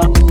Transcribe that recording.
Bye.